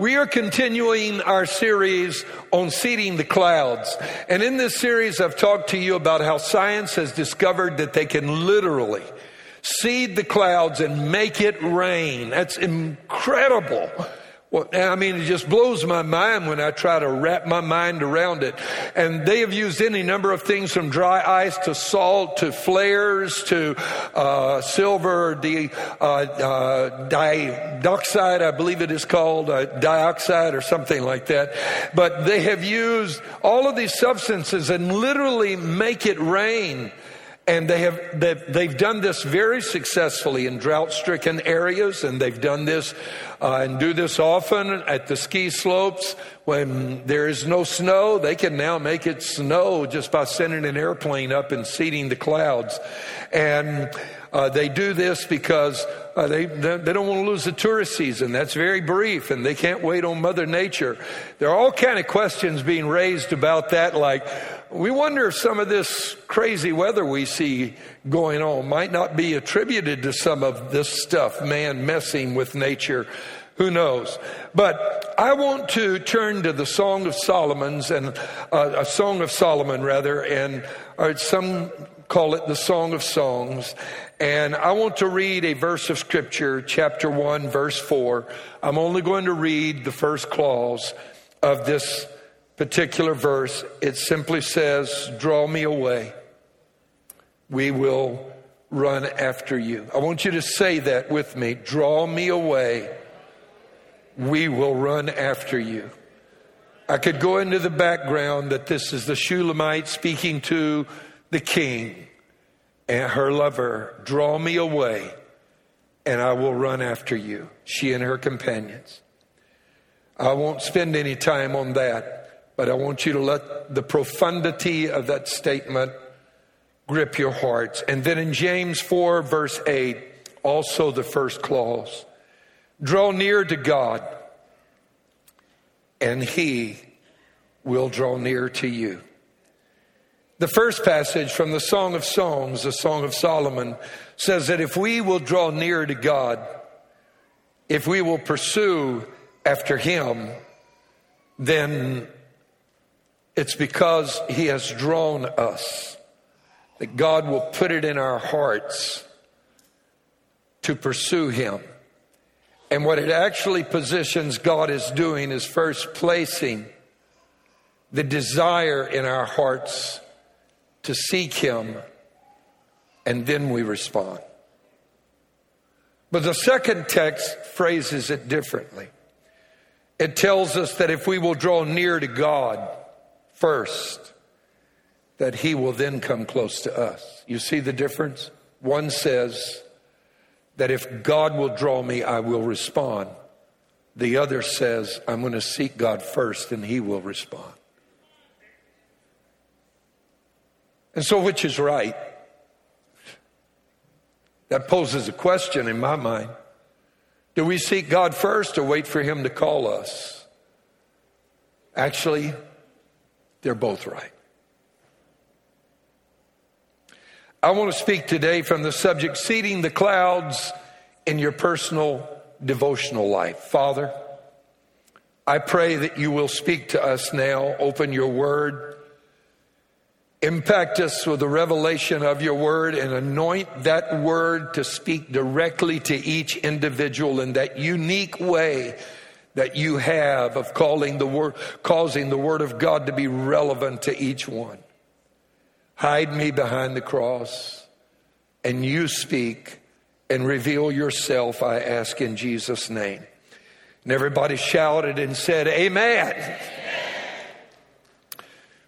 we are continuing our series on seeding the clouds. And in this series, I've talked to you about how science has discovered that they can literally seed the clouds and make it rain. That's incredible. Well, I mean, it just blows my mind when I try to wrap my mind around it. And they have used any number of things from dry ice to salt to flares to uh, silver di, uh, uh, dioxide, I believe it is called, uh, dioxide or something like that. But they have used all of these substances and literally make it rain. And they have, they've, they've done this very successfully in drought stricken areas, and they've done this uh, and do this often at the ski slopes when there is no snow. They can now make it snow just by sending an airplane up and seeding the clouds. And uh, they do this because uh, they, they don't want to lose the tourist season. That's very brief, and they can't wait on Mother Nature. There are all kind of questions being raised about that, like we wonder if some of this crazy weather we see going on might not be attributed to some of this stuff, man messing with nature. Who knows? But I want to turn to the Song of Solomon's and uh, a Song of Solomon rather, and uh, some call it the Song of Songs. And I want to read a verse of scripture, chapter one, verse four. I'm only going to read the first clause of this particular verse, it simply says, Draw me away. We will run after you. I want you to say that with me. Draw me away. We will run after you. I could go into the background that this is the Shulamite speaking to the king and her lover. Draw me away, and I will run after you, she and her companions. I won't spend any time on that. But I want you to let the profundity of that statement grip your hearts. And then in James 4, verse 8, also the first clause draw near to God, and He will draw near to you. The first passage from the Song of Songs, the Song of Solomon, says that if we will draw near to God, if we will pursue after Him, then it's because He has drawn us, that God will put it in our hearts to pursue Him. And what it actually positions God is doing is first placing the desire in our hearts to seek Him, and then we respond. But the second text phrases it differently. It tells us that if we will draw near to God, first, that he will then come close to us. You see the difference? One says that if God will draw me, I will respond. The other says, I'm going to seek God first and he will respond. And so, which is right? That poses a question in my mind. Do we seek God first or wait for him to call us? Actually, they're both right. I want to speak today from the subject seeding the clouds in your personal devotional life. Father, I pray that you will speak to us now, open your word, impact us with the revelation of your word, and anoint that word to speak directly to each individual in that unique way that you have of calling the word, causing the word of God to be relevant to each one. Hide me behind the cross and you speak and reveal yourself, I ask in Jesus' name. And everybody shouted and said, Amen. Amen.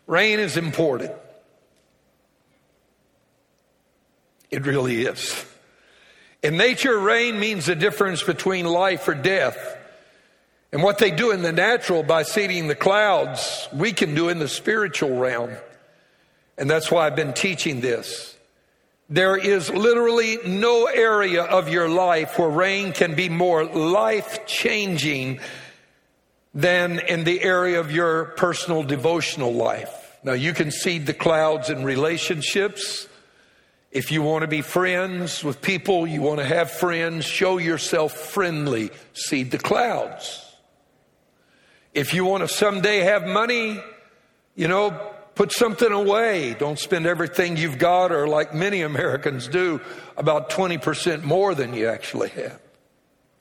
Rain is important. It really is. In nature, rain means the difference between life or death. And what they do in the natural by seeding the clouds, we can do in the spiritual realm. And that's why I've been teaching this. There is literally no area of your life where rain can be more life changing than in the area of your personal devotional life. Now, you can seed the clouds in relationships. If you want to be friends with people, you want to have friends, show yourself friendly, seed the clouds. If you want to someday have money, you know, put something away. Don't spend everything you've got, or like many Americans do, about 20% more than you actually have.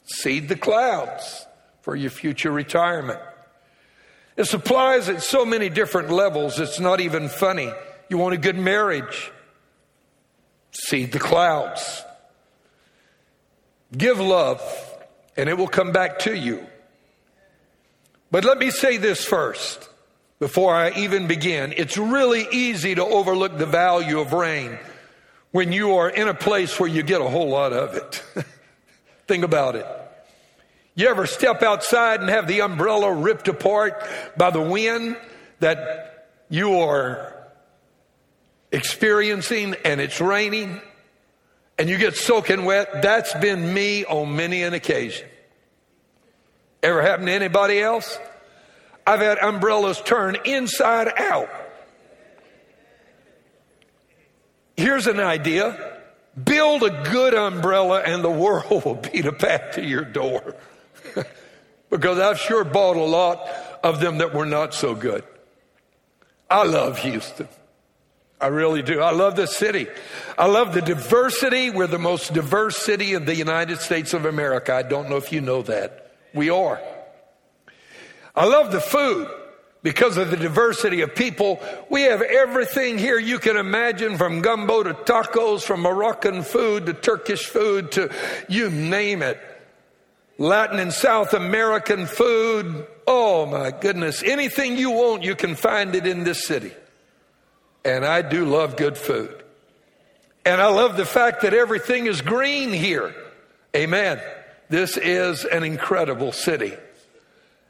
Seed the clouds for your future retirement. This applies at so many different levels, it's not even funny. You want a good marriage? Seed the clouds. Give love, and it will come back to you. But let me say this first before I even begin. It's really easy to overlook the value of rain when you are in a place where you get a whole lot of it. Think about it. You ever step outside and have the umbrella ripped apart by the wind that you are experiencing and it's raining and you get soaking wet? That's been me on many an occasion. Ever happened to anybody else? I've had umbrellas turn inside out. Here's an idea. Build a good umbrella and the world will beat a path to your door. because I've sure bought a lot of them that were not so good. I love Houston. I really do. I love the city. I love the diversity. We're the most diverse city in the United States of America. I don't know if you know that. We are. I love the food because of the diversity of people. We have everything here you can imagine from gumbo to tacos, from Moroccan food to Turkish food to you name it. Latin and South American food. Oh my goodness. Anything you want, you can find it in this city. And I do love good food. And I love the fact that everything is green here. Amen. This is an incredible city.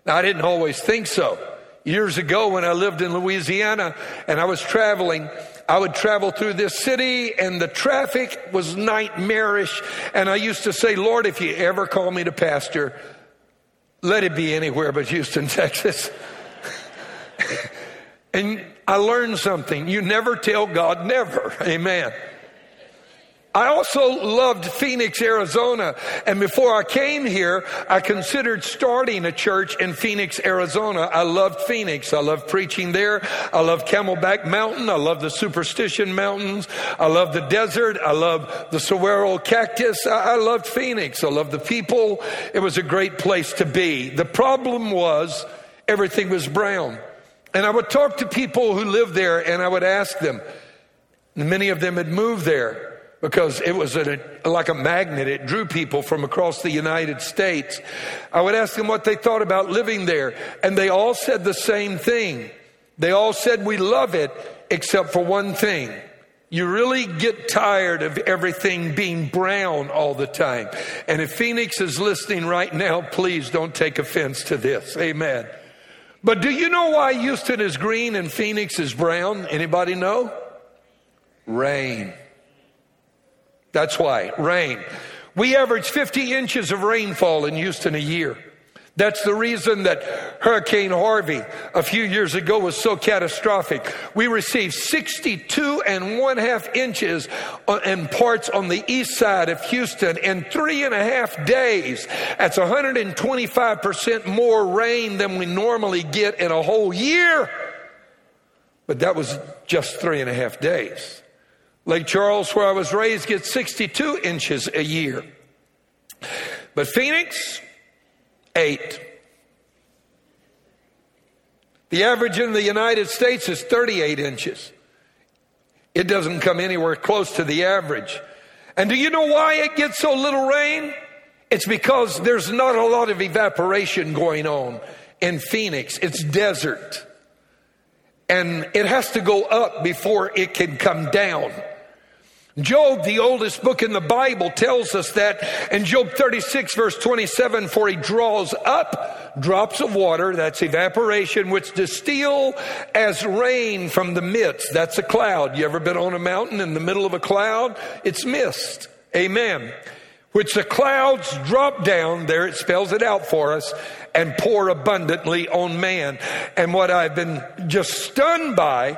Now, I didn't always think so. Years ago, when I lived in Louisiana and I was traveling, I would travel through this city and the traffic was nightmarish. And I used to say, Lord, if you ever call me to pastor, let it be anywhere but Houston, Texas. and I learned something. You never tell God never. Amen. I also loved Phoenix, Arizona. And before I came here, I considered starting a church in Phoenix, Arizona. I loved Phoenix. I loved preaching there. I love Camelback Mountain. I love the Superstition Mountains. I love the desert. I love the saguaro cactus. I, I loved Phoenix. I loved the people. It was a great place to be. The problem was everything was brown. And I would talk to people who lived there and I would ask them, many of them had moved there because it was a, like a magnet. It drew people from across the United States. I would ask them what they thought about living there, and they all said the same thing. They all said, We love it, except for one thing. You really get tired of everything being brown all the time. And if Phoenix is listening right now, please don't take offense to this. Amen. But do you know why Houston is green and Phoenix is brown? Anybody know? Rain. That's why. Rain. We average 50 inches of rainfall in Houston a year. That's the reason that Hurricane Harvey a few years ago was so catastrophic. We received 62 and one half inches uh, in parts on the east side of Houston in three and a half days. That's 125% more rain than we normally get in a whole year. But that was just three and a half days. Lake Charles, where I was raised, gets 62 inches a year. But Phoenix, eight. The average in the United States is 38 inches. It doesn't come anywhere close to the average. And do you know why it gets so little rain? It's because there's not a lot of evaporation going on in Phoenix. It's desert. And it has to go up before it can come down. Job, the oldest book in the Bible, tells us that in Job 36, verse 27, for he draws up drops of water, that's evaporation, which distill as rain from the midst. That's a cloud. You ever been on a mountain in the middle of a cloud? It's mist. Amen. Which the clouds drop down, there it spells it out for us, and pour abundantly on man. And what I've been just stunned by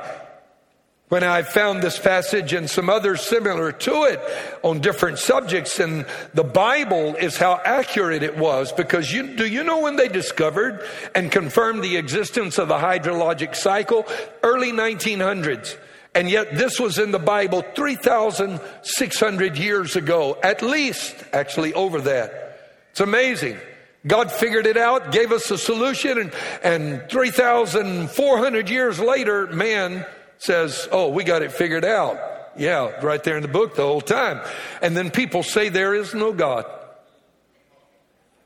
when I found this passage and some others similar to it on different subjects, and the Bible is how accurate it was. Because you, do you know when they discovered and confirmed the existence of the hydrologic cycle? Early 1900s. And yet this was in the Bible 3,600 years ago, at least, actually over that. It's amazing. God figured it out, gave us a solution, and, and 3,400 years later, man says, Oh, we got it figured out. Yeah, right there in the book the whole time. And then people say there is no God.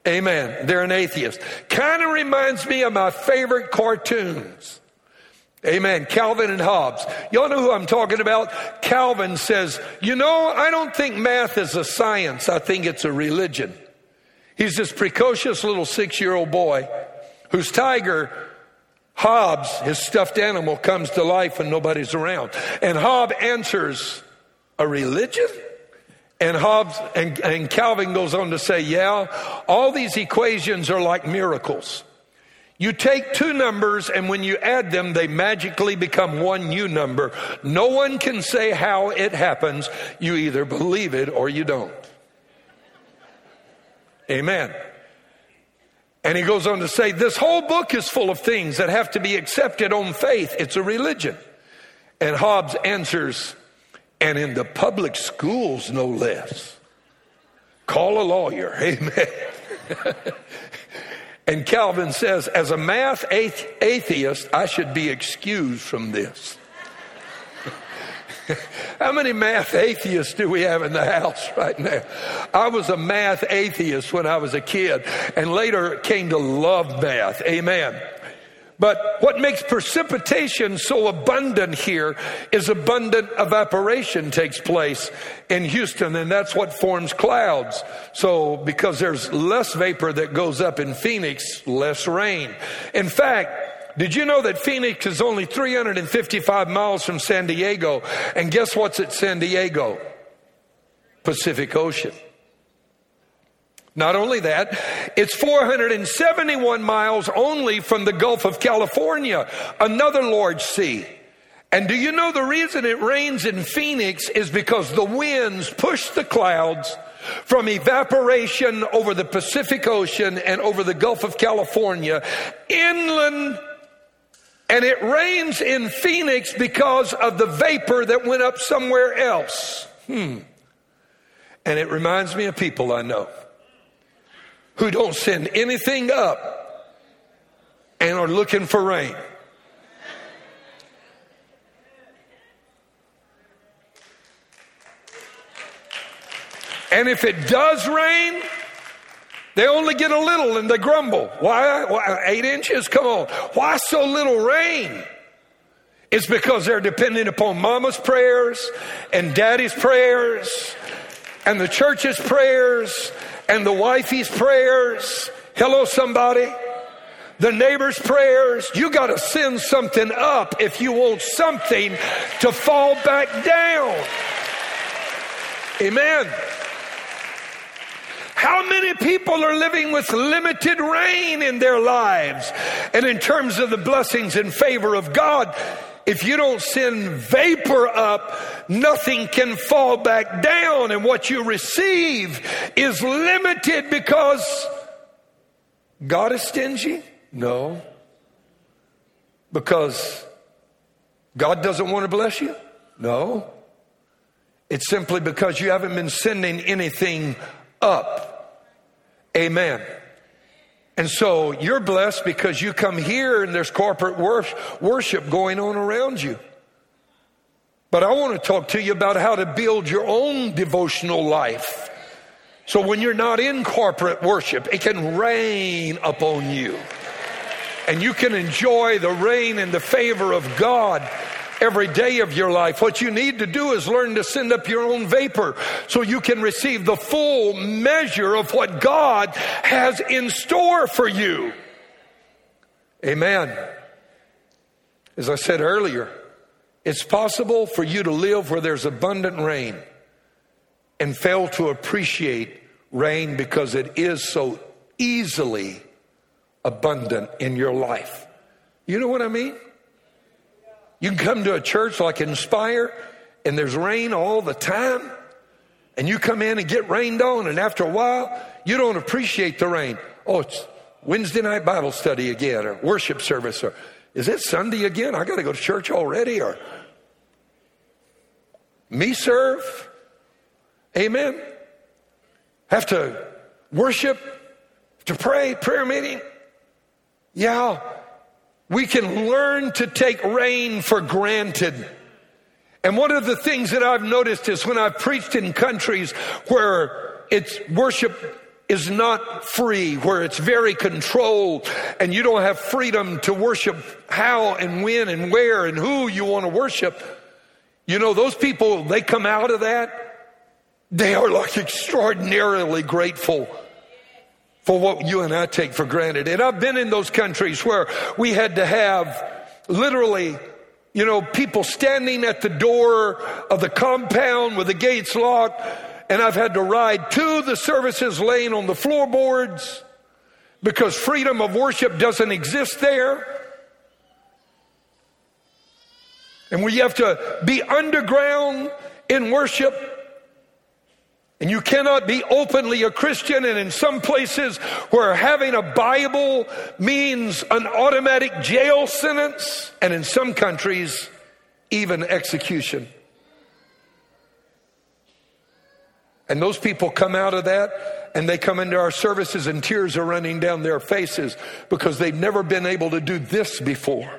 Amen. They're an atheist. Kind of reminds me of my favorite cartoons. Amen. Calvin and Hobbes. Y'all know who I'm talking about? Calvin says, You know, I don't think math is a science, I think it's a religion. He's this precocious little six year old boy whose tiger Hobbes, his stuffed animal, comes to life when nobody's around. And Hobbes answers, A religion? And Hobbes and, and Calvin goes on to say, Yeah, all these equations are like miracles. You take two numbers, and when you add them, they magically become one new number. No one can say how it happens. You either believe it or you don't. Amen. And he goes on to say, this whole book is full of things that have to be accepted on faith. It's a religion. And Hobbes answers, and in the public schools, no less. Call a lawyer. Amen. and Calvin says, as a math atheist, I should be excused from this. How many math atheists do we have in the house right now? I was a math atheist when I was a kid and later came to love math. Amen. But what makes precipitation so abundant here is abundant evaporation takes place in Houston, and that's what forms clouds. So, because there's less vapor that goes up in Phoenix, less rain. In fact, did you know that Phoenix is only 355 miles from San Diego? And guess what's at San Diego? Pacific Ocean. Not only that, it's 471 miles only from the Gulf of California, another large sea. And do you know the reason it rains in Phoenix is because the winds push the clouds from evaporation over the Pacific Ocean and over the Gulf of California inland and it rains in Phoenix because of the vapor that went up somewhere else. Hmm. And it reminds me of people I know who don't send anything up and are looking for rain. And if it does rain, they only get a little and they grumble. Why? Why? Eight inches? Come on. Why so little rain? It's because they're depending upon mama's prayers and daddy's prayers and the church's prayers and the wifey's prayers. Hello, somebody. The neighbor's prayers. You got to send something up if you want something to fall back down. Amen. How many people are living with limited rain in their lives? And in terms of the blessings and favor of God, if you don't send vapor up, nothing can fall back down. And what you receive is limited because God is stingy? No. Because God doesn't want to bless you? No. It's simply because you haven't been sending anything up. Amen. And so you're blessed because you come here and there's corporate worship going on around you. But I want to talk to you about how to build your own devotional life. So when you're not in corporate worship, it can rain upon you. And you can enjoy the rain and the favor of God every day of your life. What you need to do is learn to send up your own vapor so you can receive the full measure of what God has in store for you. Amen. As I said earlier, it's possible for you to live where there's abundant rain and fail to appreciate rain because it is so easily abundant in your life. You know what I mean? You can come to a church like Inspire and there's rain all the time and you come in and get rained on and after a while you don't appreciate the rain. Oh, it's Wednesday night Bible study again or worship service or is it Sunday again? I got to go to church already or me serve. Amen. Have to worship, to pray, prayer meeting. Yeah, we can learn to take rain for granted. And one of the things that I've noticed is when I've preached in countries where it's worship is not free, where it's very controlled and you don't have freedom to worship how and when and where and who you want to worship. You know, those people, they come out of that, they are like extraordinarily grateful for what you and I take for granted. And I've been in those countries where we had to have literally you know, people standing at the door of the compound with the gates locked, and I've had to ride to the services laying on the floorboards because freedom of worship doesn't exist there. And we have to be underground in worship. And you cannot be openly a Christian, and in some places where having a Bible means an automatic jail sentence, and in some countries, even execution. And those people come out of that and they come into our services and tears are running down their faces because they've never been able to do this before.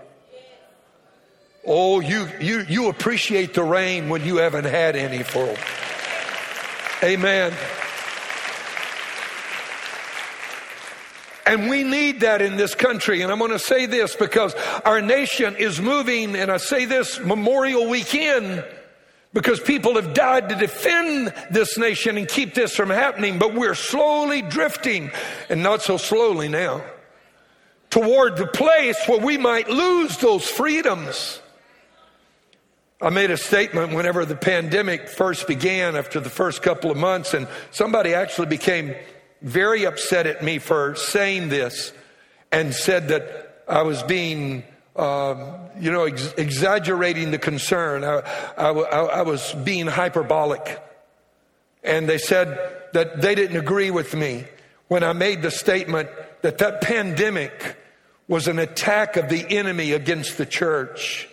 Oh, you, you, you appreciate the rain when you haven't had any for. Amen. And we need that in this country. And I'm going to say this because our nation is moving, and I say this Memorial Weekend because people have died to defend this nation and keep this from happening, but we're slowly drifting, and not so slowly now, toward the place where we might lose those freedoms. I made a statement whenever the pandemic first began after the first couple of months, and somebody actually became very upset at me for saying this and said that I was being, um, you know, ex- exaggerating the concern. I, I, I was being hyperbolic. And they said that they didn't agree with me when I made the statement that that pandemic was an attack of the enemy against the church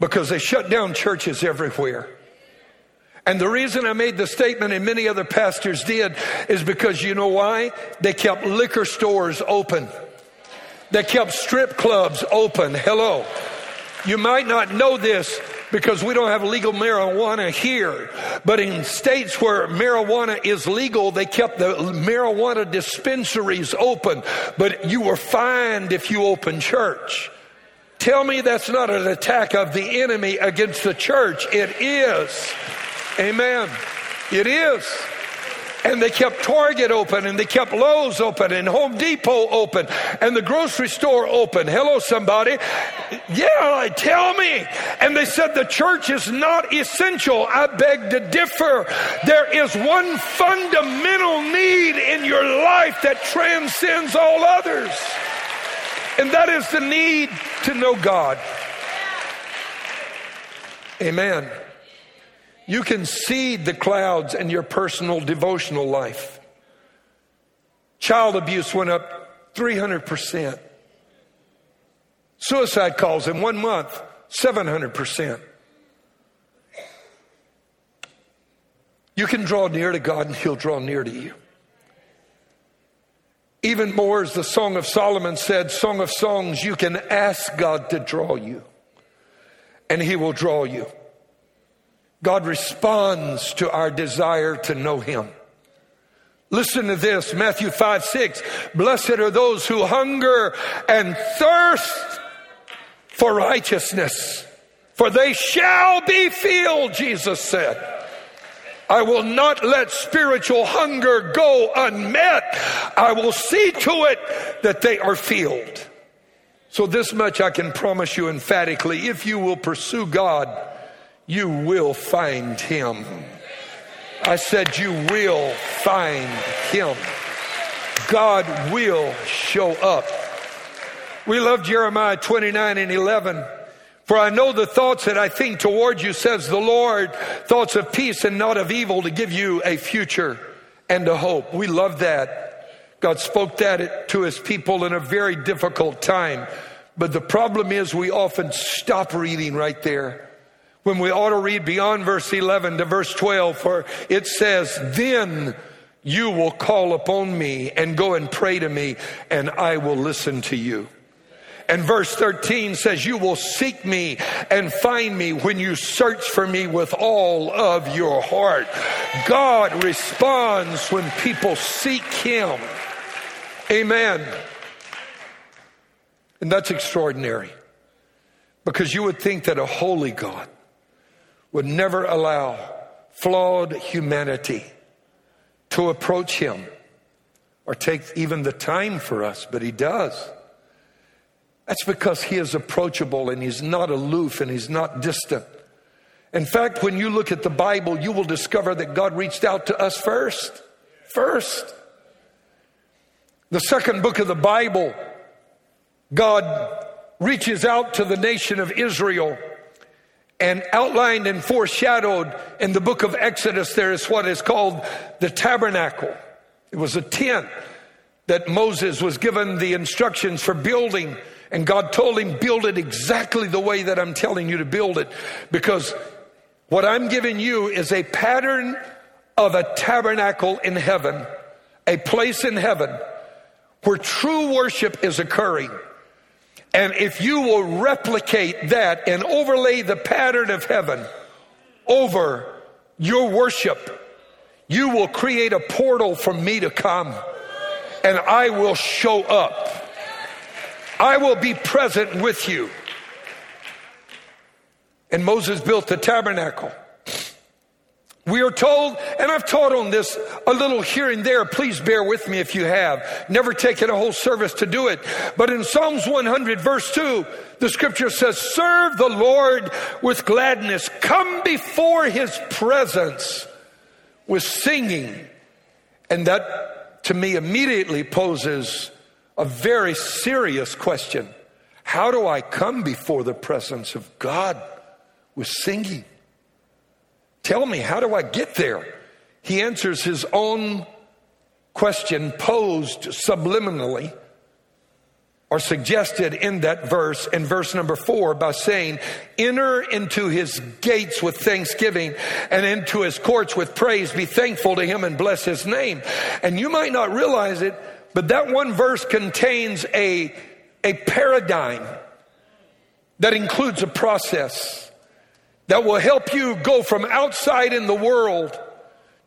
because they shut down churches everywhere. And the reason I made the statement, and many other pastors did, is because you know why? They kept liquor stores open. They kept strip clubs open. Hello. You might not know this because we don't have legal marijuana here. But in states where marijuana is legal, they kept the marijuana dispensaries open. But you were fined if you opened church. Tell me that's not an attack of the enemy against the church. It is. Amen. It is. And they kept Target open and they kept Lowe's open and Home Depot open and the grocery store open. Hello, somebody. Yeah, tell me. And they said the church is not essential. I beg to differ. There is one fundamental need in your life that transcends all others. And that is the need to know God. Amen. You can seed the clouds in your personal devotional life. Child abuse went up 300%. Suicide calls in one month, 700%. You can draw near to God and He'll draw near to you. Even more, as the Song of Solomon said, Song of Songs, you can ask God to draw you, and He will draw you. God responds to our desire to know Him. Listen to this Matthew 5 6. Blessed are those who hunger and thirst for righteousness, for they shall be filled, Jesus said. I will not let spiritual hunger go unmet. I will see to it that they are filled. So, this much I can promise you emphatically if you will pursue God, you will find Him. I said, You will find Him. God will show up. We love Jeremiah 29 and 11. For I know the thoughts that I think toward you, says the Lord, thoughts of peace and not of evil to give you a future and a hope. We love that. God spoke that to his people in a very difficult time. But the problem is we often stop reading right there. When we ought to read beyond verse 11 to verse 12, for it says, then you will call upon me and go and pray to me and I will listen to you. And verse 13 says, You will seek me and find me when you search for me with all of your heart. God responds when people seek Him. Amen. And that's extraordinary because you would think that a holy God would never allow flawed humanity to approach Him or take even the time for us, but He does. That's because he is approachable and he's not aloof and he's not distant. In fact, when you look at the Bible, you will discover that God reached out to us first. First. The second book of the Bible, God reaches out to the nation of Israel and outlined and foreshadowed in the book of Exodus, there is what is called the tabernacle. It was a tent that Moses was given the instructions for building and God told him, build it exactly the way that I'm telling you to build it. Because what I'm giving you is a pattern of a tabernacle in heaven, a place in heaven where true worship is occurring. And if you will replicate that and overlay the pattern of heaven over your worship, you will create a portal for me to come and I will show up. I will be present with you. And Moses built the tabernacle. We are told, and I've taught on this a little here and there. Please bear with me if you have. Never taken a whole service to do it. But in Psalms 100 verse 2, the scripture says, serve the Lord with gladness. Come before his presence with singing. And that to me immediately poses a very serious question. How do I come before the presence of God with singing? Tell me, how do I get there? He answers his own question posed subliminally or suggested in that verse in verse number four by saying, enter into his gates with thanksgiving and into his courts with praise. Be thankful to him and bless his name. And you might not realize it, but that one verse contains a, a paradigm that includes a process that will help you go from outside in the world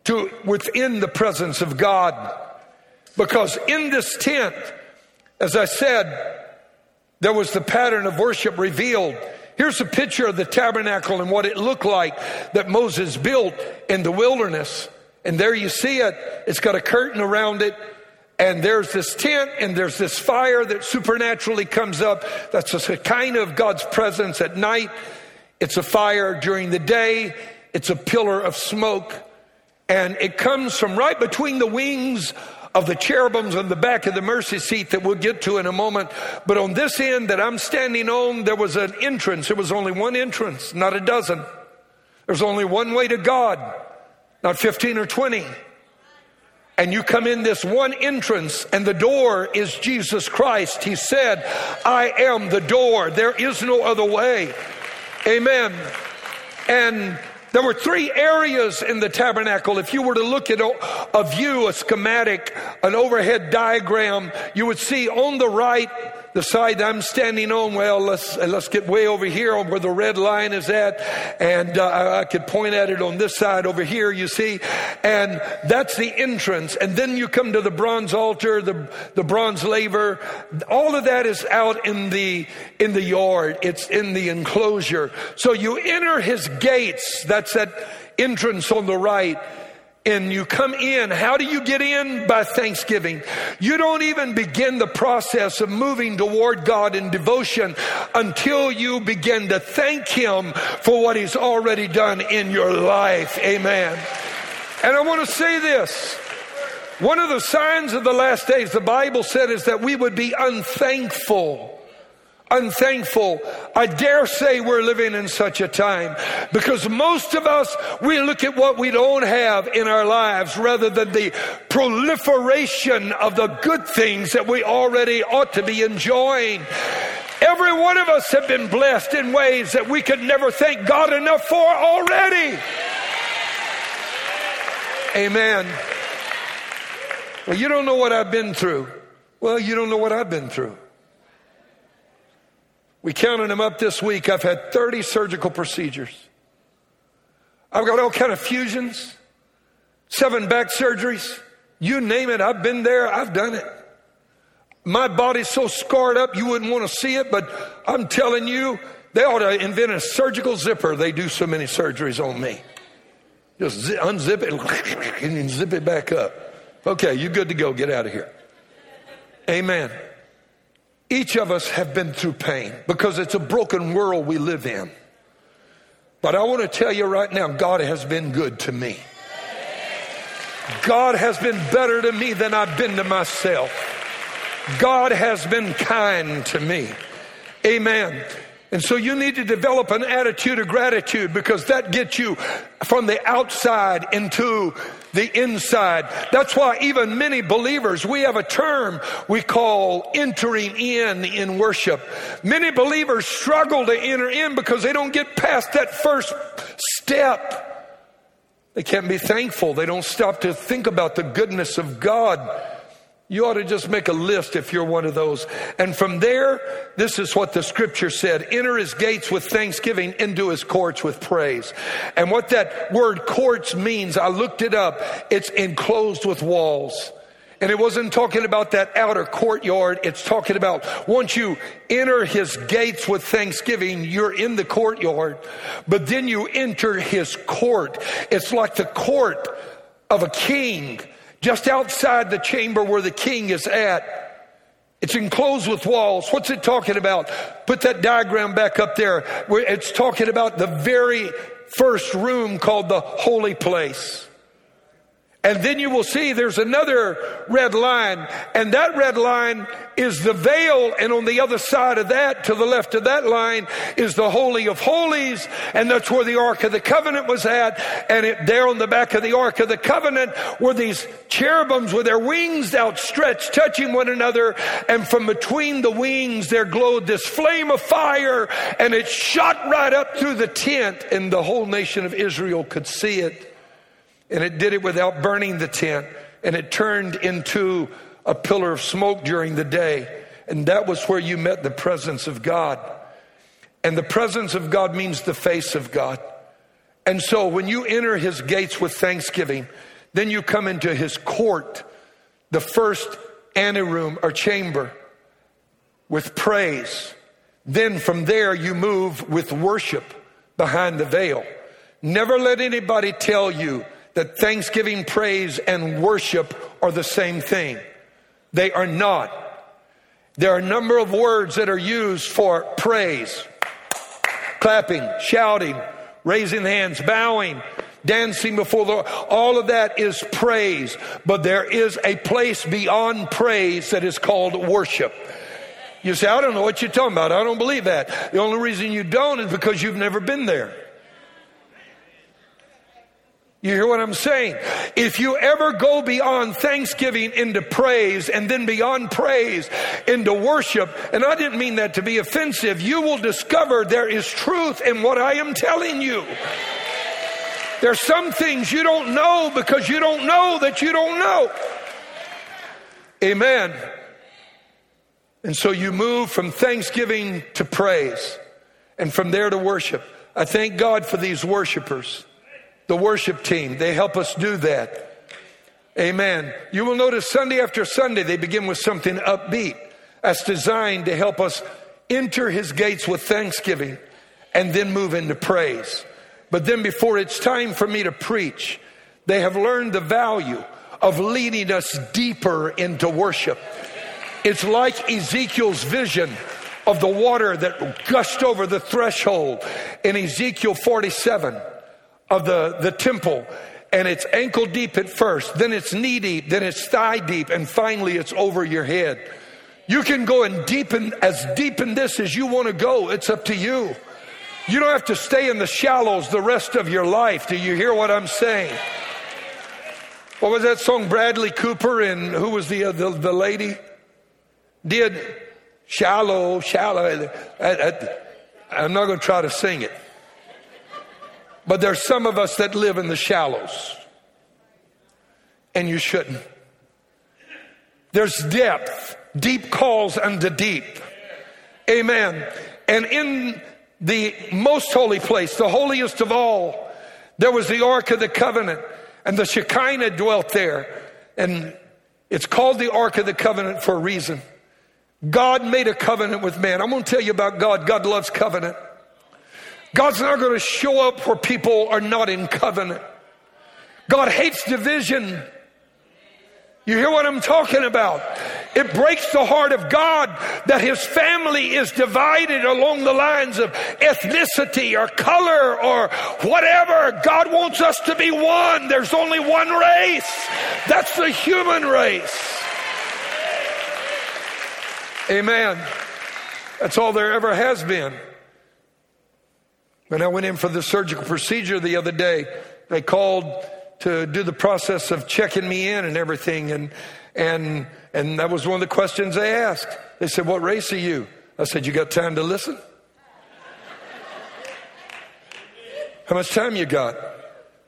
to within the presence of God. Because in this tent, as I said, there was the pattern of worship revealed. Here's a picture of the tabernacle and what it looked like that Moses built in the wilderness. And there you see it. It's got a curtain around it and there's this tent and there's this fire that supernaturally comes up. That's a kind of God's presence at night. It's a fire during the day. It's a pillar of smoke. And it comes from right between the wings of the cherubims on the back of the mercy seat that we'll get to in a moment. But on this end that I'm standing on, there was an entrance. There was only one entrance, not a dozen. There's only one way to God, not 15 or 20 and you come in this one entrance and the door is Jesus Christ. He said, I am the door. There is no other way. Amen. And there were three areas in the tabernacle. If you were to look at a, view, a schematic, an overhead diagram, you would see on the right the side I'm standing on, well, let's, let's get way over here where the red line is at. And uh, I, I could point at it on this side over here, you see. And that's the entrance. And then you come to the bronze altar, the, the bronze laver. All of that is out in the, in the yard. It's in the enclosure. So you enter his gates. That's that entrance on the right and you come in. How do you get in? By thanksgiving. You don't even begin the process of moving toward God in devotion until you begin to thank Him for what He's already done in your life. Amen. And I want to say this. One of the signs of the last days, the Bible said, is that we would be unthankful unthankful. I dare say we're living in such a time because most of us, we look at what we don't have in our lives rather than the proliferation of the good things that we already ought to be enjoying. Every one of us have been blessed in ways that we could never thank God enough for already. Amen. Well, you don't know what I've been through. Well, you don't know what I've been through. We counted them up this week. I've had 30 surgical procedures. I've got all kind of fusions, seven back surgeries. You name it, I've been there, I've done it. My body's so scarred up you wouldn't want to see it, but I'm telling you, they ought to invent a surgical zipper. They do so many surgeries on me. Just unzip it and zip it back up. Okay, you're good to go. Get out of here. Amen. Each of us have been through pain because it's a broken world we live in. But I want to tell you right now, God has been good to me. God has been better to me than I've been to myself. God has been kind to me. Amen. And so you need to develop an attitude of gratitude because that gets you from the outside into the inside. That's why even many believers, we have a term we call entering in in worship. Many believers struggle to enter in because they don't get past that first step. They can't be thankful. They don't stop to think about the goodness of God. You ought to just make a list if you're one of those. And from there, this is what the scripture said enter his gates with thanksgiving, into his courts with praise. And what that word courts means, I looked it up. It's enclosed with walls. And it wasn't talking about that outer courtyard. It's talking about once you enter his gates with thanksgiving, you're in the courtyard. But then you enter his court. It's like the court of a king just outside the chamber where the king is at. It's enclosed with walls. What's it talking about? Put that diagram back up there. Where it's talking about the very first room called the holy place. And then you will see there's another red line, and that red line is the veil, and on the other side of that, to the left of that line, is the Holy of Holies, and that's where the Ark of the Covenant was at. And it, there on the back of the Ark of the Covenant were these cherubims with their wings outstretched, touching one another, and from between the wings there glowed this flame of fire, and it shot right up through the tent, and the whole nation of Israel could see it. And it did it without burning the tent. And it turned into a pillar of smoke during the day. And that was where you met the presence of God. And the presence of God means the face of God. And so when you enter his gates with thanksgiving, then you come into his court, the first anteroom or chamber, with praise. Then from there you move with worship behind the veil. Never let anybody tell you that thanksgiving, praise, and worship are the same thing. They are not. There are a number of words that are used for praise clapping, shouting, raising hands, bowing, dancing before the Lord. All of that is praise. But there is a place beyond praise that is called worship. You say, I don't know what you're talking about. I don't believe that. The only reason you don't is because you've never been there. You hear what I'm saying? If you ever go beyond thanksgiving into praise and then beyond praise into worship, and I didn't mean that to be offensive, you will discover there is truth in what I am telling you. There's some things you don't know because you don't know that you don't know. Amen. And so you move from thanksgiving to praise and from there to worship. I thank God for these worshipers the worship team. They help us do that. Amen. You will notice Sunday after Sunday, they begin with something upbeat. That's designed to help us enter his gates with thanksgiving and then move into praise. But then before it's time for me to preach, they have learned the value of leading us deeper into worship. It's like Ezekiel's vision of the water that gushed over the threshold in Ezekiel 47 of the, the temple and it's ankle deep at first, then it's knee deep, then it's thigh deep, and finally it's over your head. You can go and deepen as deep in this as you want to go. It's up to you. You don't have to stay in the shallows the rest of your life. Do you hear what I'm saying? What was that song? Bradley Cooper and who was the uh, the, the, lady? Did shallow, shallow. I, I, I'm not going to try to sing it. But there's some of us that live in the shallows. And you shouldn't. There's depth. Deep calls unto deep. Amen. And in the most holy place, the holiest of all, there was the Ark of the Covenant, and the Shekinah dwelt there. And it's called the Ark of the Covenant for a reason. God made a covenant with man. I'm going to tell you about God. God loves covenant. God's not going to show up where people are not in covenant. God hates division. You hear what I'm talking about? It breaks the heart of God that his family is divided along the lines of ethnicity or color or whatever. God wants us to be one. There's only one race. That's the human race. Amen. That's all there ever has been. When I went in for the surgical procedure the other day, they called to do the process of checking me in and everything. And, and, and that was one of the questions they asked. They said, What race are you? I said, You got time to listen? How much time you got?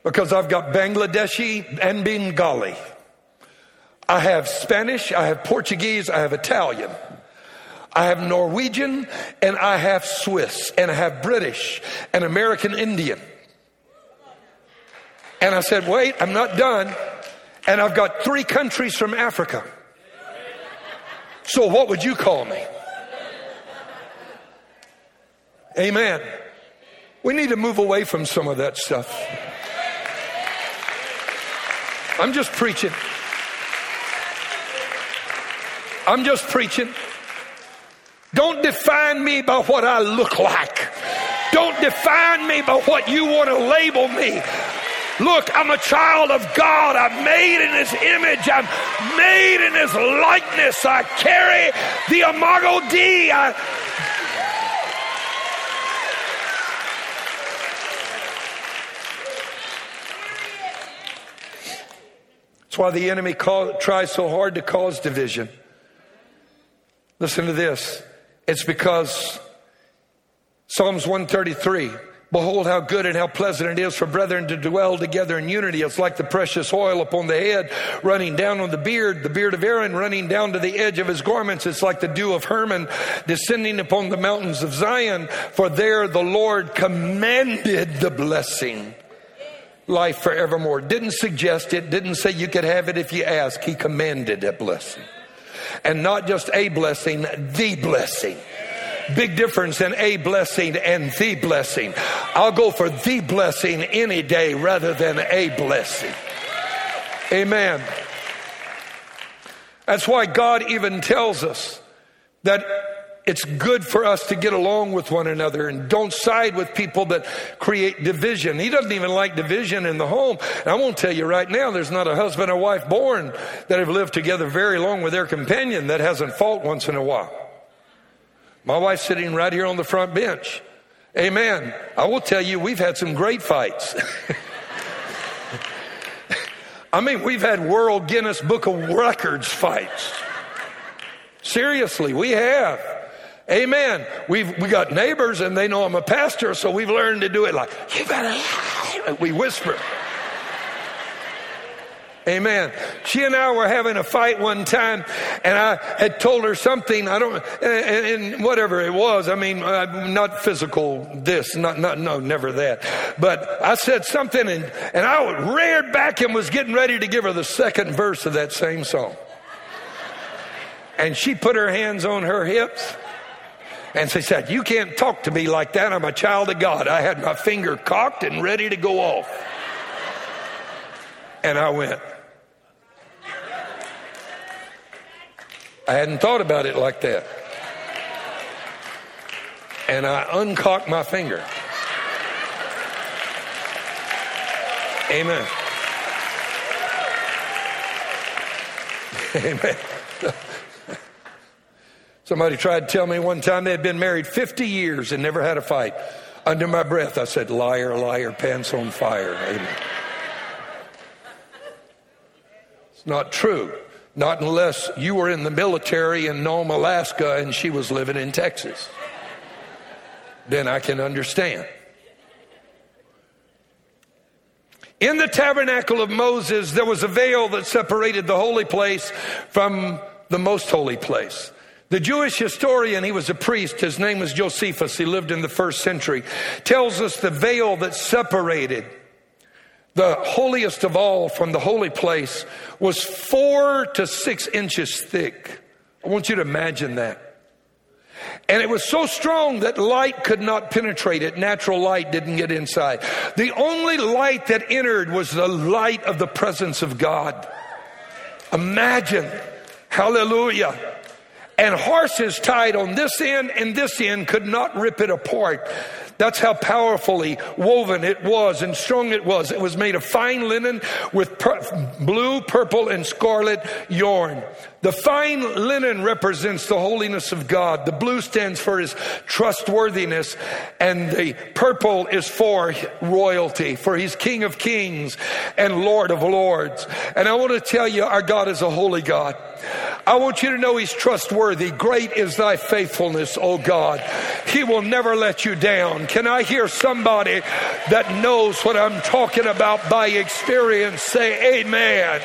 Because I've got Bangladeshi and Bengali. I have Spanish, I have Portuguese, I have Italian. I have Norwegian and I have Swiss and I have British and American Indian. And I said, wait, I'm not done. And I've got three countries from Africa. So what would you call me? Amen. We need to move away from some of that stuff. I'm just preaching. I'm just preaching. Don't define me by what I look like. Don't define me by what you want to label me. Look, I'm a child of God. I'm made in His image. I'm made in His likeness. I carry the Imago Dei. That's why the enemy call, tries so hard to cause division. Listen to this. It's because Psalms 133 Behold, how good and how pleasant it is for brethren to dwell together in unity. It's like the precious oil upon the head running down on the beard, the beard of Aaron running down to the edge of his garments. It's like the dew of Hermon descending upon the mountains of Zion. For there the Lord commanded the blessing. Life forevermore. Didn't suggest it, didn't say you could have it if you ask. He commanded a blessing. And not just a blessing, the blessing. Big difference in a blessing and the blessing. I'll go for the blessing any day rather than a blessing. Amen. That's why God even tells us that it's good for us to get along with one another and don't side with people that create division. He doesn't even like division in the home. And I won't tell you right now, there's not a husband or wife born that have lived together very long with their companion that hasn't fought once in a while. My wife's sitting right here on the front bench. Amen. I will tell you, we've had some great fights. I mean, we've had World Guinness Book of Records fights. Seriously, we have. Amen. We've we got neighbors and they know I'm a pastor, so we've learned to do it like, you better we whisper. Amen. She and I were having a fight one time, and I had told her something. I don't, and, and whatever it was. I mean, uh, not physical. This, not, not, no, never that. But I said something, and and I reared back and was getting ready to give her the second verse of that same song. And she put her hands on her hips. And she said, You can't talk to me like that. I'm a child of God. I had my finger cocked and ready to go off. And I went, I hadn't thought about it like that. And I uncocked my finger. Amen. Amen. Somebody tried to tell me one time they had been married 50 years and never had a fight. Under my breath, I said, Liar, liar, pants on fire. Amen. It's not true. Not unless you were in the military in Nome, Alaska, and she was living in Texas. Then I can understand. In the tabernacle of Moses, there was a veil that separated the holy place from the most holy place. The Jewish historian, he was a priest, his name was Josephus, he lived in the first century, tells us the veil that separated the holiest of all from the holy place was four to six inches thick. I want you to imagine that. And it was so strong that light could not penetrate it. Natural light didn't get inside. The only light that entered was the light of the presence of God. Imagine. Hallelujah. And horses tied on this end and this end could not rip it apart. That's how powerfully woven it was and strong it was. It was made of fine linen with per- blue, purple, and scarlet yarn. The fine linen represents the holiness of God. The blue stands for his trustworthiness, and the purple is for royalty, for he's King of kings and Lord of lords. And I want to tell you, our God is a holy God. I want you to know he's trustworthy. Great is thy faithfulness, O God. He will never let you down. Can I hear somebody that knows what I'm talking about by experience say amen?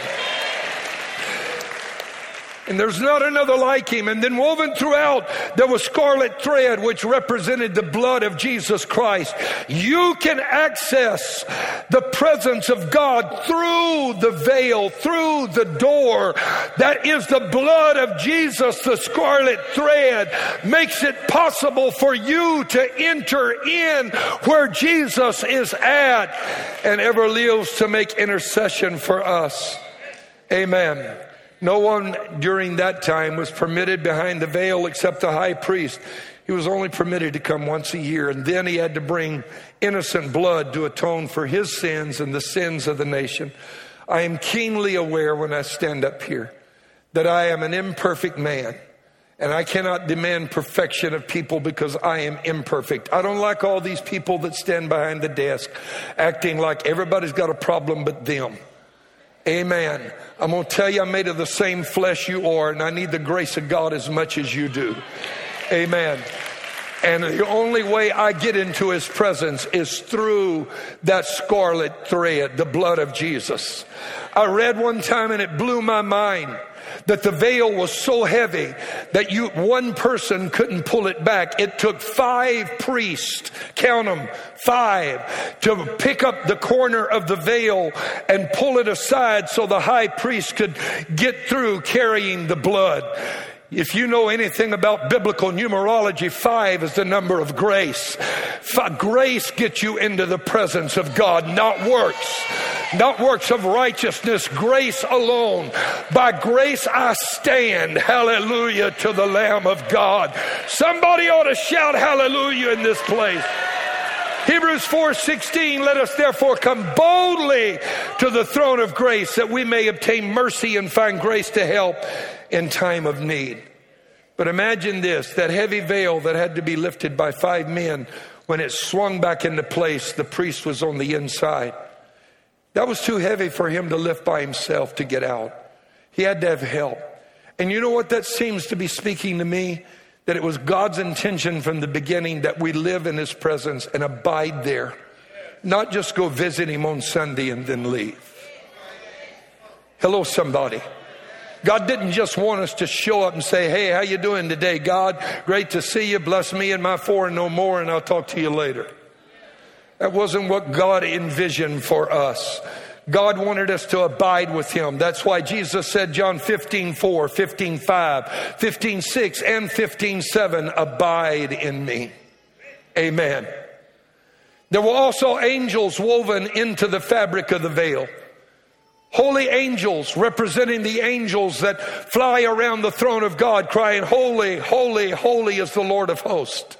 And there's not another like him. And then woven throughout, there was scarlet thread, which represented the blood of Jesus Christ. You can access the presence of God through the veil, through the door. That is the blood of Jesus. The scarlet thread makes it possible for you to enter in where Jesus is at and ever lives to make intercession for us. Amen. No one during that time was permitted behind the veil except the high priest. He was only permitted to come once a year, and then he had to bring innocent blood to atone for his sins and the sins of the nation. I am keenly aware when I stand up here that I am an imperfect man. And I cannot demand perfection of people because I am imperfect. I don't like all these people that stand behind the desk acting like everybody's got a problem but them. Amen. I'm going to tell you, I'm made of the same flesh you are, and I need the grace of God as much as you do. Amen. And the only way I get into his presence is through that scarlet thread, the blood of Jesus. I read one time and it blew my mind that the veil was so heavy that you, one person couldn't pull it back. It took five priests, count them, five, to pick up the corner of the veil and pull it aside so the high priest could get through carrying the blood. If you know anything about biblical numerology, five is the number of grace. Grace gets you into the presence of God, not works. Not works of righteousness, grace alone. By grace I stand. Hallelujah to the Lamb of God. Somebody ought to shout hallelujah in this place. Hebrews 4:16 let us therefore come boldly to the throne of grace that we may obtain mercy and find grace to help in time of need. But imagine this, that heavy veil that had to be lifted by five men when it swung back into place, the priest was on the inside. That was too heavy for him to lift by himself to get out. He had to have help. And you know what that seems to be speaking to me? That it was God's intention from the beginning that we live in His presence and abide there, not just go visit Him on Sunday and then leave. Hello, somebody. God didn't just want us to show up and say, "Hey, how you doing today, God? Great to see you. Bless me and my four and no more, and I'll talk to you later." That wasn't what God envisioned for us. God wanted us to abide with him. That's why Jesus said, John 15, 4, 15, 5, 15, 6, and 15, 7, abide in me. Amen. There were also angels woven into the fabric of the veil. Holy angels representing the angels that fly around the throne of God crying, Holy, holy, holy is the Lord of hosts.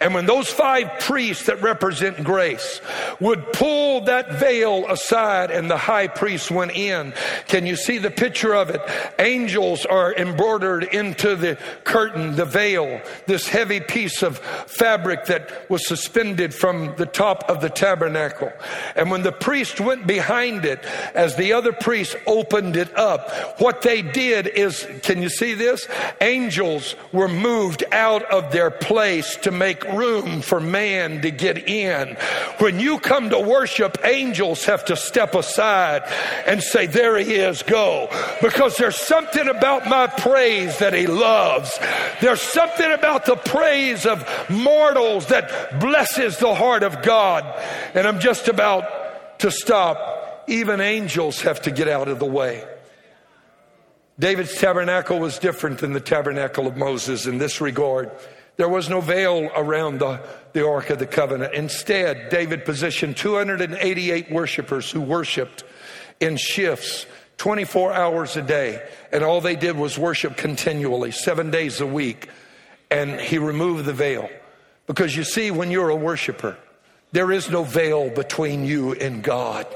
And when those five priests that represent grace would pull that veil aside and the high priest went in, can you see the picture of it? Angels are embroidered into the curtain, the veil, this heavy piece of fabric that was suspended from the top of the tabernacle. And when the priest went behind it, as the other priests opened it up, what they did is, can you see this? Angels were moved out of their place to make room for man to get in. When you come to worship, angels have to step aside and say, There he is, go. Because there's something about my praise that he loves. There's something about the praise of mortals that blesses the heart of God. And I'm just about to stop. Even angels have to get out of the way. David's tabernacle was different than the tabernacle of Moses in this regard. There was no veil around the, the Ark of the Covenant. Instead, David positioned 288 worshipers who worshiped in shifts 24 hours a day. And all they did was worship continually, seven days a week. And he removed the veil. Because you see, when you're a worshiper, there is no veil between you and God.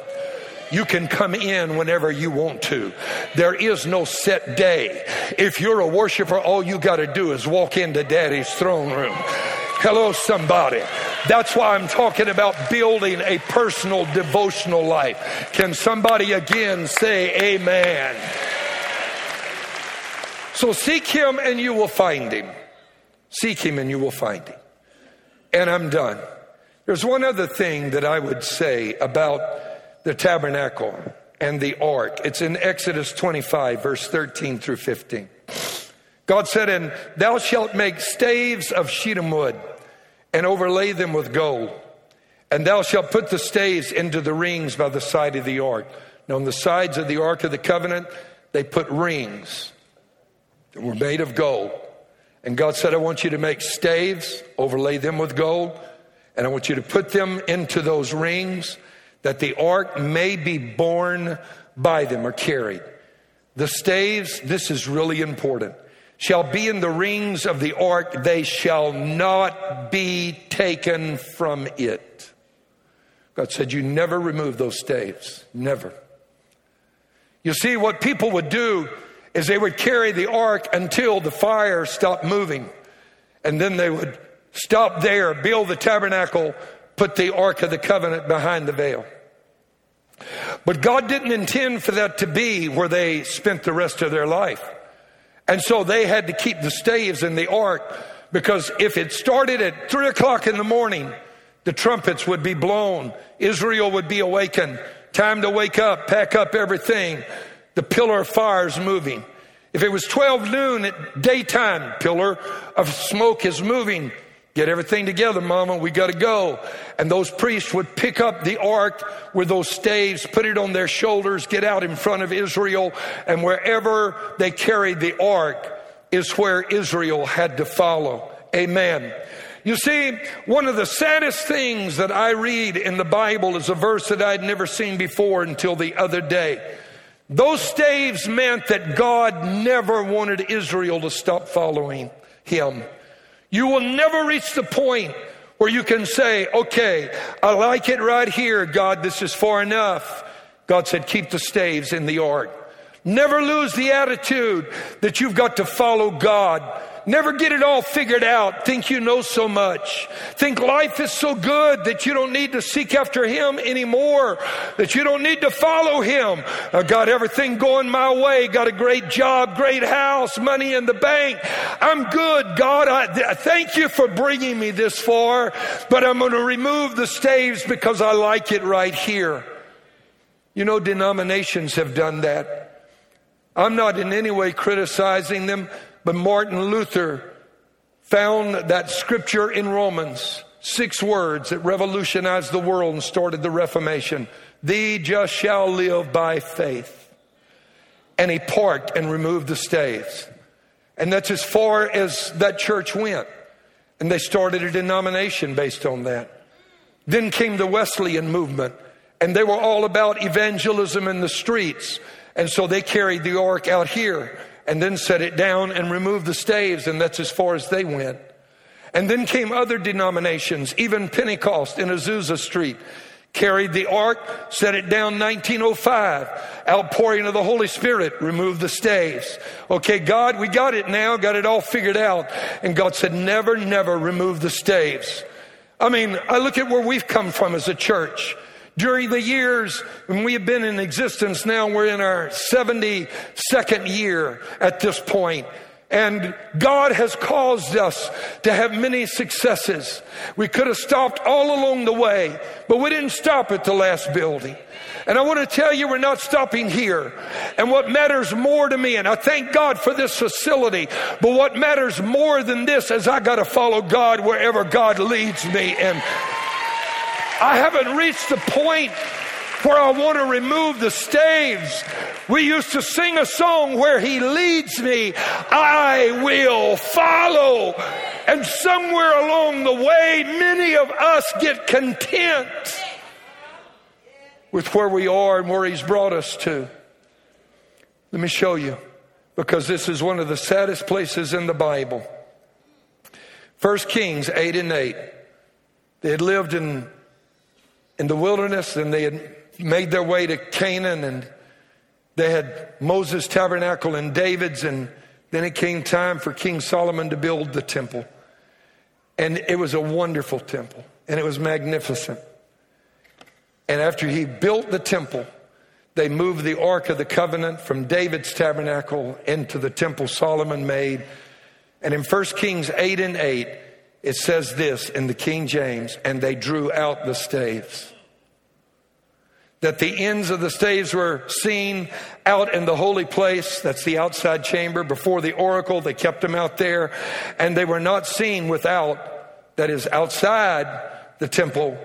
You can come in whenever you want to. There is no set day. If you're a worshiper, all you got to do is walk into daddy's throne room. Hello, somebody. That's why I'm talking about building a personal devotional life. Can somebody again say amen? So seek him and you will find him. Seek him and you will find him. And I'm done. There's one other thing that I would say about the tabernacle and the ark. It's in Exodus 25, verse 13 through 15. God said, And thou shalt make staves of shittim wood and overlay them with gold. And thou shalt put the staves into the rings by the side of the ark. Now, on the sides of the ark of the covenant, they put rings that were made of gold. And God said, I want you to make staves, overlay them with gold, and I want you to put them into those rings that the ark may be borne by them or carried. The staves, this is really important, shall be in the rings of the ark, they shall not be taken from it. God said, You never remove those staves. Never. You see, what people would do is they would carry the ark until the fire stopped moving. And then they would stop there, build the tabernacle, put the ark of the covenant behind the veil. But God didn't intend for that to be where they spent the rest of their life. And so they had to keep the staves in the ark because if it started at three o'clock in the morning, the trumpets would be blown. Israel would be awakened. Time to wake up, pack up everything. The pillar of fire is moving. If it was 12 noon at daytime, pillar of smoke is moving. Get everything together, mama. We got to go. And those priests would pick up the ark with those staves, put it on their shoulders, get out in front of Israel. And wherever they carried the ark is where Israel had to follow. Amen. You see, one of the saddest things that I read in the Bible is a verse that I'd never seen before until the other day. Those staves meant that God never wanted Israel to stop following him. You will never reach the point where you can say, okay, I like it right here, God, this is far enough. God said, keep the staves in the ark. Never lose the attitude that you've got to follow God Never get it all figured out. Think you know so much. Think life is so good that you don't need to seek after Him anymore. That you don't need to follow Him. I got everything going my way. Got a great job, great house, money in the bank. I'm good, God. I, thank you for bringing me this far, but I'm going to remove the staves because I like it right here. You know, denominations have done that. I'm not in any way criticizing them. But Martin Luther found that scripture in Romans, six words that revolutionized the world and started the Reformation. Thee just shall live by faith. And he parked and removed the staves. And that's as far as that church went. And they started a denomination based on that. Then came the Wesleyan movement, and they were all about evangelism in the streets. And so they carried the ark out here and then set it down and remove the staves, and that's as far as they went. And then came other denominations, even Pentecost in Azusa Street carried the ark, set it down 1905. Outpouring of the Holy Spirit, removed the staves. Okay, God, we got it now, got it all figured out. And God said, never, never remove the staves. I mean, I look at where we've come from as a church. During the years when we have been in existence now, we're in our 72nd year at this point. And God has caused us to have many successes. We could have stopped all along the way, but we didn't stop at the last building. And I want to tell you, we're not stopping here. And what matters more to me, and I thank God for this facility, but what matters more than this is I got to follow God wherever God leads me. And I haven't reached the point where I want to remove the staves. We used to sing a song where He leads me, I will follow. And somewhere along the way, many of us get content with where we are and where He's brought us to. Let me show you, because this is one of the saddest places in the Bible. First Kings 8 and 8. They had lived in, in the wilderness and they had made their way to Canaan and they had Moses' tabernacle and David's, and then it came time for King Solomon to build the temple. And it was a wonderful temple, and it was magnificent. And after he built the temple, they moved the Ark of the Covenant from David's tabernacle into the temple Solomon made. And in 1 Kings 8 and 8, it says this in the King James, and they drew out the staves that the ends of the staves were seen out in the holy place. That's the outside chamber before the oracle. They kept them out there and they were not seen without, that is outside the temple.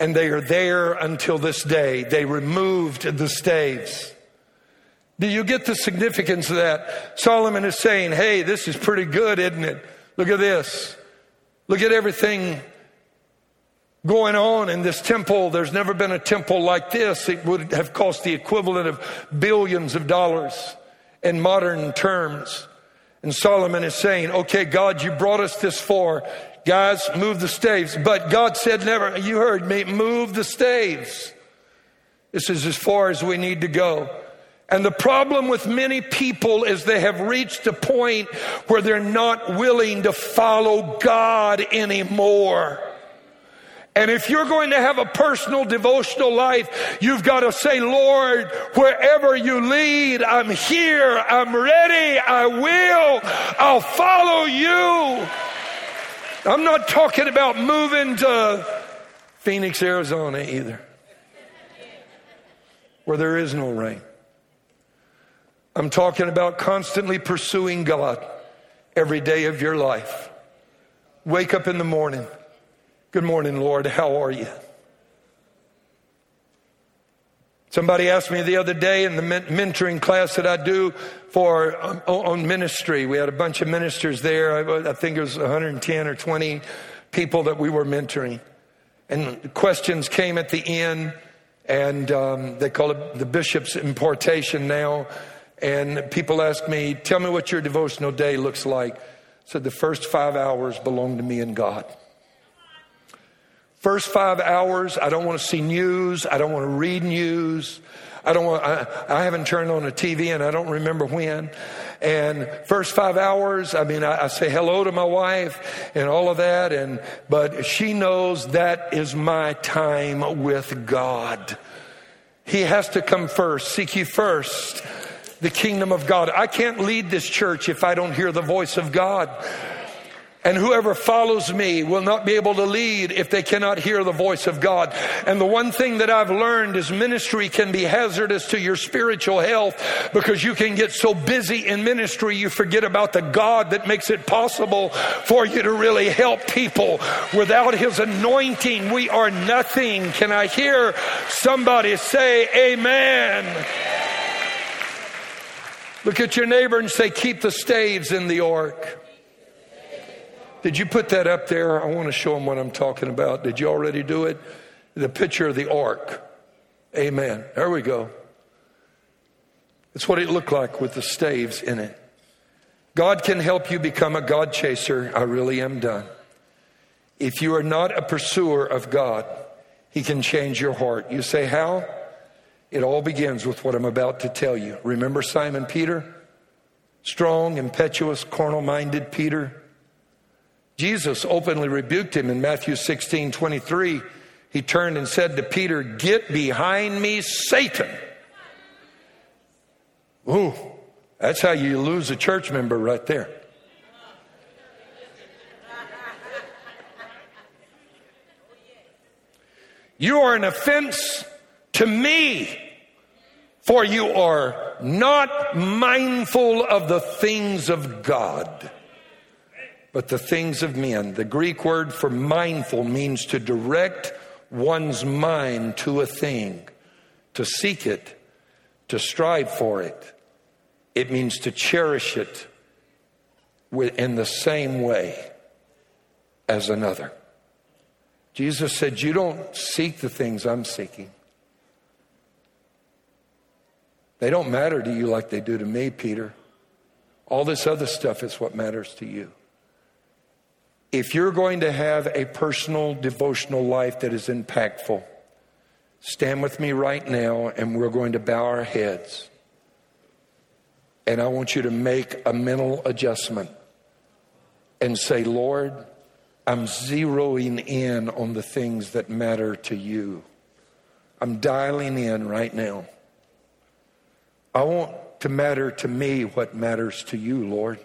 And they are there until this day. They removed the staves. Do you get the significance of that? Solomon is saying, Hey, this is pretty good, isn't it? Look at this. Look at everything going on in this temple. There's never been a temple like this. It would have cost the equivalent of billions of dollars in modern terms. And Solomon is saying, okay, God, you brought us this far. Guys, move the staves. But God said, never, you heard me, move the staves. This is as far as we need to go. And the problem with many people is they have reached a point where they're not willing to follow God anymore. And if you're going to have a personal devotional life, you've got to say, Lord, wherever you lead, I'm here. I'm ready. I will. I'll follow you. I'm not talking about moving to Phoenix, Arizona either, where there is no rain. I'm talking about constantly pursuing God every day of your life. Wake up in the morning Good morning, Lord. How are you? Somebody asked me the other day in the mentoring class that I do for um, on ministry. We had a bunch of ministers there. I think it was 110 or 20 people that we were mentoring. And questions came at the end, and um, they call it the bishop's importation now. And people ask me, Tell me what your devotional day looks like. I said, The first five hours belong to me and God. First five hours, I don't want to see news. I don't want to read news. I don't want, I, I haven't turned on a TV and I don't remember when. And first five hours, I mean, I, I say hello to my wife and all of that. And, but she knows that is my time with God. He has to come first. Seek you first the kingdom of God. I can't lead this church if I don't hear the voice of God. And whoever follows me will not be able to lead if they cannot hear the voice of God. And the one thing that I've learned is ministry can be hazardous to your spiritual health because you can get so busy in ministry you forget about the God that makes it possible for you to really help people. Without His anointing, we are nothing. Can I hear somebody say amen? Look at your neighbor and say, keep the staves in the ark. Did you put that up there? I want to show them what I'm talking about. Did you already do it? The picture of the ark. Amen. There we go. It's what it looked like with the staves in it. God can help you become a God chaser. I really am done. If you are not a pursuer of God, He can change your heart. You say, How? It all begins with what I'm about to tell you. Remember Simon Peter? Strong, impetuous, carnal minded Peter? Jesus openly rebuked him in Matthew 16 23. He turned and said to Peter, Get behind me, Satan. Ooh, that's how you lose a church member right there. You are an offense to me, for you are not mindful of the things of God, but the things of men. The Greek word for mindful means to direct one's mind to a thing, to seek it, to strive for it. It means to cherish it in the same way as another. Jesus said, You don't seek the things I'm seeking. They don't matter to you like they do to me, Peter. All this other stuff is what matters to you. If you're going to have a personal devotional life that is impactful, stand with me right now and we're going to bow our heads. And I want you to make a mental adjustment and say, Lord, I'm zeroing in on the things that matter to you. I'm dialing in right now. I want to matter to me what matters to you, Lord.